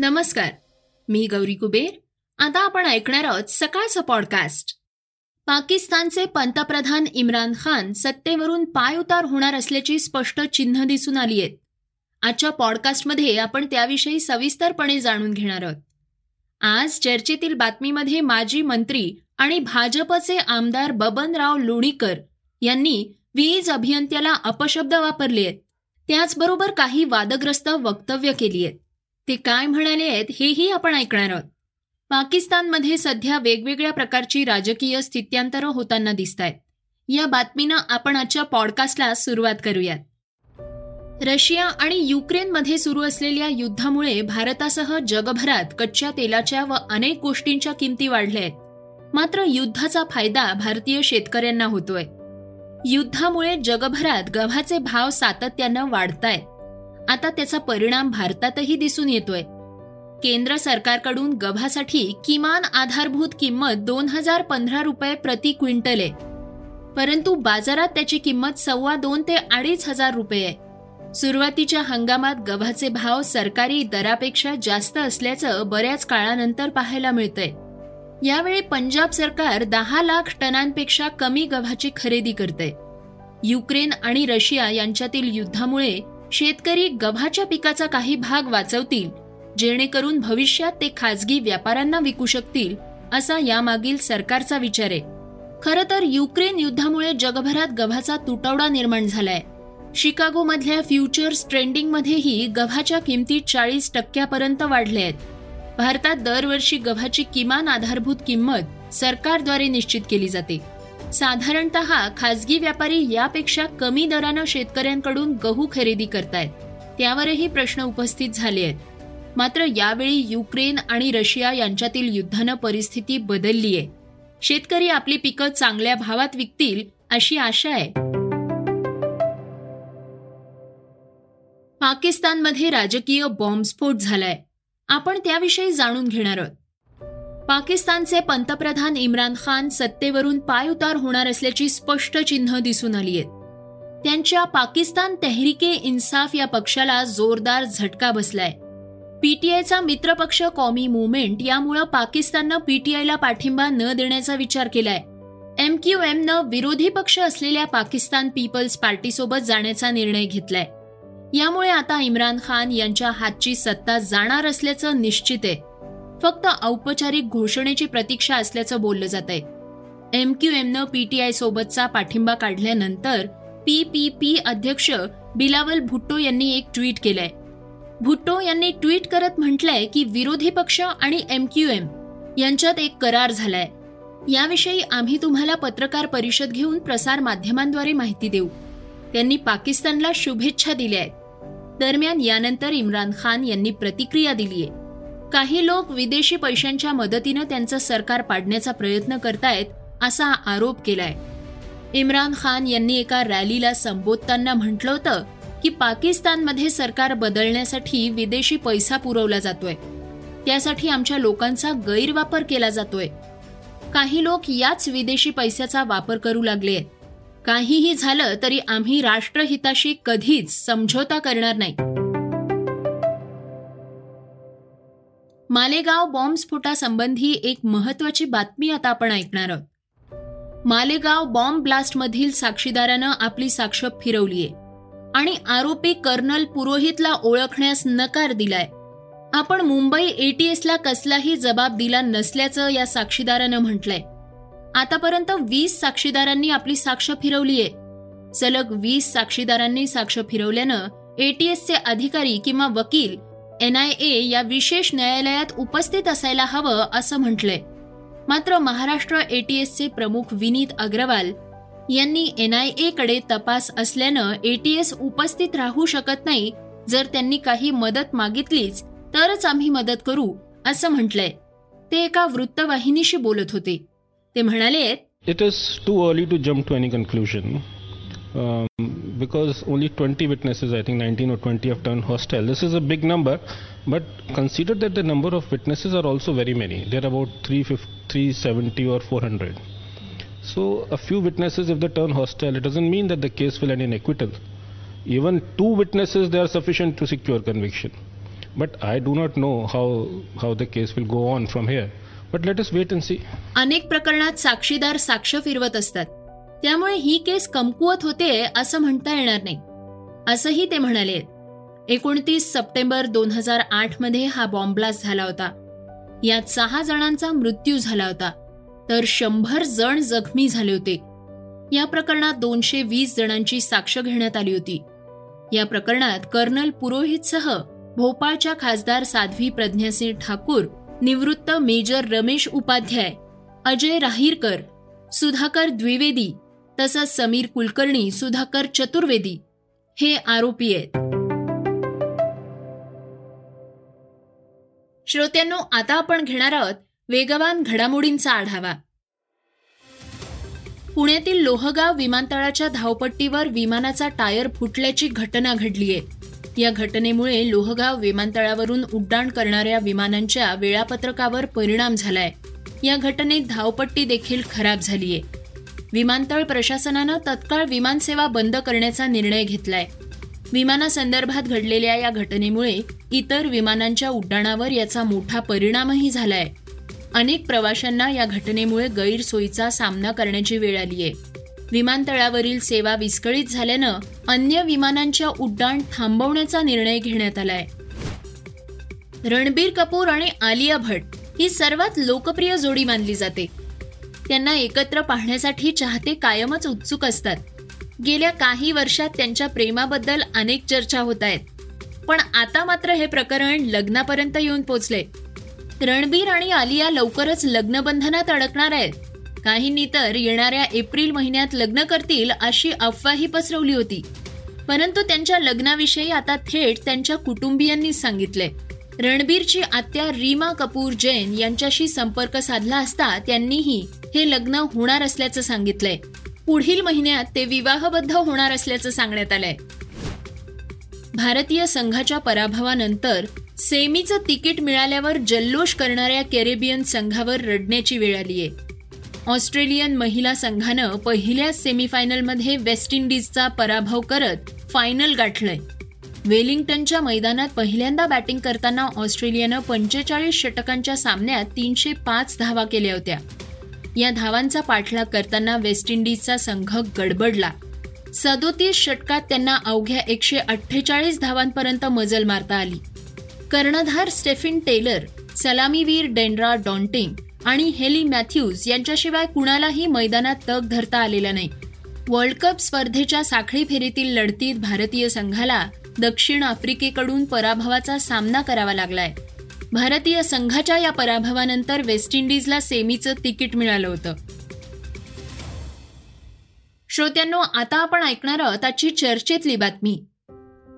नमस्कार मी गौरी कुबेर. आता आपण ऐकणार आहोत सकाळचं पॉडकास्ट पाकिस्तानचे पंतप्रधान इम्रान खान सत्तेवरून पायउतार होणार असल्याची स्पष्ट चिन्ह दिसून आली आहेत. आजच्या पॉडकास्टमध्ये आपण त्याविषयी सविस्तरपणे जाणून घेणार आहोत. आज चर्चेतील बातमीमध्ये माजी मंत्री आणि भाजपचे आमदार बबनराव लोणीकर यांनी वीज अभियंत्याला अपशब्द वापरले आहेत. त्याचबरोबर काही वादग्रस्त वक्तव्य केली आहेत. ते काय म्हणाले आहेत हेही आपण ऐकणार आहोत. पाकिस्तानमध्ये सध्या वेगवेगळ्या प्रकारची राजकीय स्थित्यांतरं होताना दिसत आहेत या बातमीनं आपण आजच्या पॉडकास्टला सुरुवात करूयात. रशिया आणि युक्रेनमध्ये सुरू असलेल्या युद्धामुळे भारतासह जगभरात कच्च्या तेलाच्या व अनेक गोष्टींच्या किमती वाढल्या आहेत मात्र युद्धाचा फायदा भारतीय शेतकऱ्यांना होतोय. युद्धामुळे जगभरात गव्हाचे भाव सातत्यानं वाढतायत. आता त्याचा परिणाम भारतातही दिसून येतोय. केंद्र सरकारकडून गव्हासाठी किमान आधारभूत किंमत दोन हजार पंधरा रुपये प्रति क्विंटल आहे. परंतु बाजारात त्याची किंमत सव्वा दोन ते अडीच हजार रुपये आहे. सुरुवातीच्या हंगामात गव्हाचे भाव सरकारी दरापेक्षा जास्त असल्याचं बऱ्याच काळानंतर पाहायला मिळतंय. यावेळी पंजाब सरकार दहा लाख टनांपेक्षा कमी गव्हाची खरेदी करते युक्रेन आणि रशिया यांच्यातील युद्धामुळे शेतकरी गव्हाच्या पिकाचा काही भाग वाचवतील जेणेकरून भविष्यात ते खाजगी व्यापाऱ्यांना विकू शकतील असा यामागील सरकारचा विचार आहे. खरं तर युक्रेन युद्धामुळे जगभरात गव्हाचा तुटवडा निर्माण झालाय. शिकागोमधल्या फ्युचर्स ट्रेंडिंगमध्येही गव्हाच्या किमती चाळीस टक्क्यापर्यंत वाढल्या आहेत. भारतात दरवर्षी गव्हाची किमान आधारभूत किंमत सरकारद्वारे निश्चित केली जाते. साधारणत खासगी व्यापारी यापेक्षा कमी दरानं शेतकऱ्यांकडून गहू खरेदी करतायत. त्यावरही प्रश्न उपस्थित झाले आहेत. मात्र यावेळी युक्रेन आणि रशिया यांच्यातील युद्धानं परिस्थिती बदलली आहे. शेतकरी आपली पिकं चांगल्या भावात विकतील अशी आशा आहे. पाकिस्तानमध्ये राजकीय बॉम्बस्फोट झालाय. आपण त्याविषयी जाणून घेणार आहोत. पाकिस्तानचे पंतप्रधान इम्रान खान सत्तेवरून पायउतार होणार असल्याची स्पष्ट चिन्ह दिसून आली आहेत. त्यांच्या पाकिस्तान तेहरिके इन्साफ या पक्षाला जोरदार झटका बसलाय. पीटीआयचा मित्रपक्ष कॉमी मुवमेंट यामुळं पाकिस्ताननं पीटीआयला पाठिंबा न देण्याचा विचार केलाय. एम क्यू एमनं विरोधी पक्ष असलेल्या पाकिस्तान पीपल्स पार्टीसोबत जाण्याचा निर्णय घेतलाय. यामुळे आता इम्रान खान यांच्या हातची सत्ता जाणार असल्याचं निश्चित आहे. फक्त औपचारिक घोषणेची प्रतीक्षा असल्याचं बोललं जात आहे एम क्यू एमनं पीटीआय सोबतचा पाठिंबा काढल्यानंतर पी पी पी अध्यक्ष बिलावल भुट्टो यांनी एक ट्विट केलंय. भुट्टो यांनी ट्विट करत म्हटलंय की विरोधी पक्ष आणि एम क्यू एम यांच्यात एक करार झालाय. याविषयी आम्ही तुम्हाला पत्रकार परिषद घेऊन प्रसार माध्यमांद्वारे माहिती देऊ. त्यांनी पाकिस्तानला शुभेच्छा दिल्या आहेत दरम्यान यानंतर इम्रान खान यांनी प्रतिक्रिया दिलीय. काही लोक विदेशी पैशांच्या मदतीनं त्यांचं सरकार पाडण्याचा प्रयत्न करतायत असा आरोप केलाय. इम्रान खान यांनी एका रॅलीला संबोधताना म्हटलं होतं की पाकिस्तानमध्ये सरकार बदलण्यासाठी विदेशी पैसा पुरवला जातोय. त्यासाठी आमच्या लोकांचा गैरवापर केला जातोय. काही लोक याच विदेशी पैशाचा वापर करू लागले काहीही झालं तरी आम्ही राष्ट्रहिताशी कधीच समझोता करणार नाही. मालेगाव बॉम्बस्फोटासंबंधी एक महत्वाची बातमी आता आपण ऐकणार आहोत. मालेगाव बॉम्ब ब्लास्टमधील साक्षीदारानं आपली साक्ष फिरवलीय आणि आरोपी कर्नल पुरोहितला ओळखण्यास नकार दिलाय. आपण मुंबई एटीएसला कसलाही जबाब दिला नसल्याचं या साक्षीदारानं म्हटलंय. आतापर्यंत वीस साक्षीदारांनी आपली साक्ष फिरवलीय. सलग वीस साक्षीदारांनी साक्ष फिरवल्यानं एटीएसचे अधिकारी किंवा वकील एनआयए या विशेष न्यायालयात उपस्थित असायला हवं असं म्हटलंय. मात्र महाराष्ट्र एटीएसचे प्रमुख विनीत अग्रवाल यांनी एनआयए कडे तपास असल्यानं एटीएस उपस्थित राहू शकत नाही. जर त्यांनी काही मदत मागितलीच तरच आम्ही मदत करू असं म्हटलंय. ते एका वृत्तवाहिनीशी बोलत होते. ते म्हणाले it is too early to jump to any conclusion because only 20 witnesses, I think 19 or 20 have turned hostile. This is a big number, but consider that the number of witnesses are also very many. They're about 370 or 400. So a few witnesses, if they turn hostile, it doesn't mean that the case will end in acquittal. Even two witnesses, they are sufficient to secure conviction. But I do not know how how the case will go on from here. But let us wait and see. अनेक प्रकरणात साक्षीदार साक्ष फिरवत असतात त्यामुळे ही केस कमकुवत होते असं म्हणता येणार नाही. असंही ते म्हणाले. एकोणतीस सप्टेंबर दोन हजार आठमध्ये हा बॉम्बब्लास्ट झाला होता. यात सहा जणांचा मृत्यू झाला होता. तर शंभर जण जखमी झाले होते. या प्रकरणात दोनशे वीस जणांची साक्ष घेण्यात आली होती. या प्रकरणात कर्नल पुरोहितसह भोपाळच्या खासदार साध्वी प्रज्ञासिंह ठाकूर निवृत्त मेजर रमेश उपाध्याय अजय राहीरकर सुधाकर द्विवेदी तसंच समीर कुलकर्णी सुधाकर चतुर्वेदी हे आरोपी आहेत. श्रोत्यांनो आता आपण घेणार आहोत वेगवान घडामोडींचा आढावा. पुण्यातील लोहगाव विमानतळाच्या धावपट्टीवर विमानाचा टायर फुटल्याची घटना घडलीय या घटनेमुळे लोहगाव विमानतळावरून उड्डाण करणाऱ्या विमानांच्या वेळापत्रकावर परिणाम झालाय. या घटनेत धावपट्टी देखील खराब झालीय. विमानतळ प्रशासनानं तत्काळ विमानसेवा बंद करण्याचा निर्णय घेतलाय. विमानासंदर्भात घडलेल्या या घटनेमुळे इतर विमानांच्या उड्डाणावर याचा मोठा परिणामही झालाय. अनेक प्रवाशांना या घटनेमुळे गैरसोयीचा सामना करण्याची वेळ आली आहे विमानतळावरील सेवा विस्कळीत झाल्यानं अन्य विमानांच्या उड्डाण थांबवण्याचा निर्णय घेण्यात आलाय. रणबीर कपूर आणि आलिया भट्ट ही सर्वात लोकप्रिय जोडी मानली जाते. त्यांना एकत्र पाहण्यासाठी चाहते कायमच उत्सुक असतात. गेल्या काही वर्षात त्यांच्या प्रेमाबद्दल अनेक चर्चा होत आहेत. पण आता मात्र हे प्रकरण लग्नापर्यंत येऊन पोचले. रणबीर आणि आलिया लवकरच लग्नबंधनात अडकणार आहेत. काहींनी तर येणाऱ्या एप्रिल महिन्यात लग्न करतील अशी अफवाही पसरवली होती. परंतु त्यांच्या लग्नाविषयी आता थेट त्यांच्या कुटुंबियांनी सांगितले. रणबीरची आत्या रीमा कपूर जैन यांच्याशी संपर्क साधला असता त्यांनीही हे लग्न होणार असल्याचं सांगितलंय. पुढील महिन्यात ते विवाहबद्ध होणार असल्याचं सांगण्यात आलंय. भारतीय संघाच्या पराभवानंतर सेमीचं तिकीट मिळाल्यावर जल्लोष करणाऱ्या कॅरेबियन संघावर रडण्याची वेळ आलीय. ऑस्ट्रेलियन महिला संघानं पहिल्या सेमीफायनलमध्ये वेस्ट इंडिजचा पराभव करत फायनल गाठलंय. वेलिंग्टनच्या मैदानात पहिल्यांदा बॅटिंग करताना ऑस्ट्रेलियानं पंचेचाळीस षटकांच्या सामन्यात तीनशे पाच धावा केल्या होत्या. या धावांचा पाठलाग करताना वेस्ट इंडिजचा संघ गडबडला. सदोतीस षटकात त्यांना अवघ्या एकशे अठ्ठेचाळीस धावांपर्यंत मजल मारता आली. कर्णधार स्टेफिन टेलर सलामीवीर डेंड्रा डॉन्टिंग आणि हेली मॅथ्यूज यांच्याशिवाय कुणालाही मैदानात तग धरता आलेला नाही. वर्ल्ड कप स्पर्धेच्या साखळी फेरीतील लढतीत भारतीय संघाला दक्षिण आफ्रिकेकडून पराभवाचा सामना करावा लागलाय. भारतीय संघाच्या या पराभवानंतर वेस्ट इंडिजला सेमीचं तिकीट मिळालं होतं. श्रोत्यांनो आता आपण ऐकणार आहोत आजची चर्चेतली बातमी.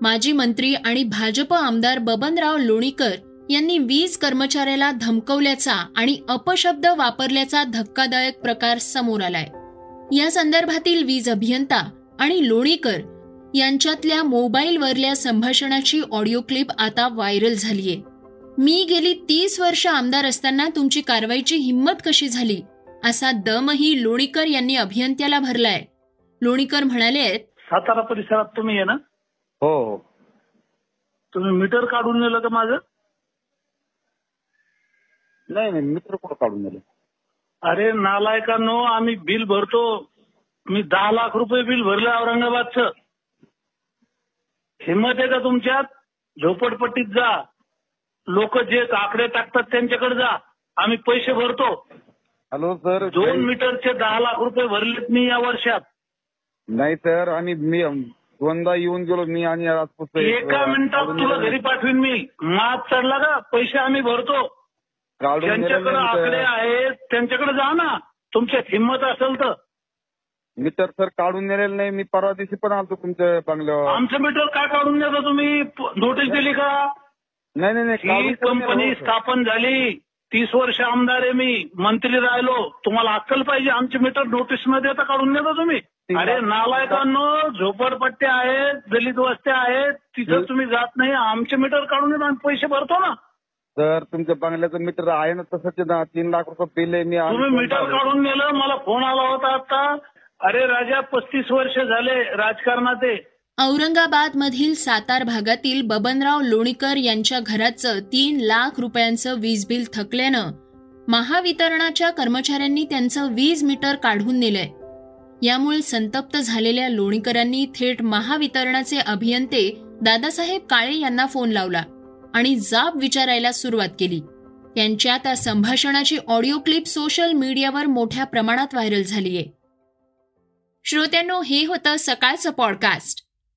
माजी मंत्री आणि भाजप आमदार बबनराव लोणीकर यांनी वीज कर्मचाऱ्याला धमकवल्याचा आणि अपशब्द वापरल्याचा धक्कादायक प्रकार समोर आलाय. या संदर्भातील वीज अभियंता आणि लोणीकर यांच्यातल्या मोबाईलवरल्या संभाषणाची ऑडिओ क्लिप आता व्हायरल झालीय. मी गेली तीस वर्ष आमदार असताना तुमची कारवाईची हिंमत कशी झाली? असा दमही लोणीकर यांनी अभियंत्याला भरलाय. लोणीकर म्हणाले सातारा परिसरात तुम्ही आहे ना? हो हो. तुम्ही मीटर काढून नेलं का माझं? नाही नाही मित्र कुठं काढून दिले अरे नालायकांनो आम्ही बिल भरतो. मी दहा लाख रुपये बिल भरलं औरंगाबादचं. हिंमत आहे का तुमच्यात? झोपडपट्टीत जा. लोक जे आकडे टाकतात त्यांच्याकडे जा. आम्ही पैसे भरतो. Hello sir. दोन मीटरचे दहा लाख रुपये भरलेत मी या वर्षात. नाही सर. आणि मी दोनदा येऊन गेलो मी आणि राजपूत एका मिनिटात तुला घरी पाठवीन मी. मात चढला का? पैसे आम्ही भरतो. ज्यांच्याकडे नाही आकडे. आहेत त्यांच्याकडे जा ना. तुमच्यात हिंमत असेल तर. मीटर सर काढून दिलेलं नाही. मी परवा दिवशी पण आलतो तुमच्या बंगल्यावर. आमचं मीटर काय काढून देता तुम्ही? नोटीस दिली का? नाही नाही नाही ही कंपनी? स्थापन झाली. तीस वर्ष आमदार आहे मी. मंत्री राहिलो. तुम्हाला अक्कल पाहिजे. आमचे मीटर नोटीस न देता काढून देता तुम्ही. अरे नालायकांनो झोपडपट्ट्या आहेत दलित वस्त्या आहेत तिथं तुम्ही जात नाही. आमचे मीटर काढून देता आम्ही पैसे भरतो ना. सर तुमच्या बंगल्याचं मीटर आहे ना तसंच ना. तीन लाख रुपये बिल आहे मी तुम्ही मीटर काढून नेलं. मला फोन आला होता आता अरे राजा पस्तीस वर्ष झाले राजकारणात आहे. औरंगाबादमधील सातार भागातील बबनराव लोणीकर यांच्या घराचं तीन लाख रुपयांचं वीज बिल थकल्यानं महावितरणाच्या कर्मचाऱ्यांनी त्यांचं वीज मीटर काढून नेलंय. यामुळे संतप्त झालेल्या लोणीकरांनी थेट महावितरणाचे अभियंते दादासाहेब काळे यांना फोन लावला आणि जाब विचारायला सुरुवात केली. त्यांच्या त्या संभाषणाची ऑडिओ क्लिप सोशल मीडियावर मोठ्या प्रमाणात व्हायरल झालीय. श्रोत्यांनो हे होतं सकाळचं पॉडकास्ट.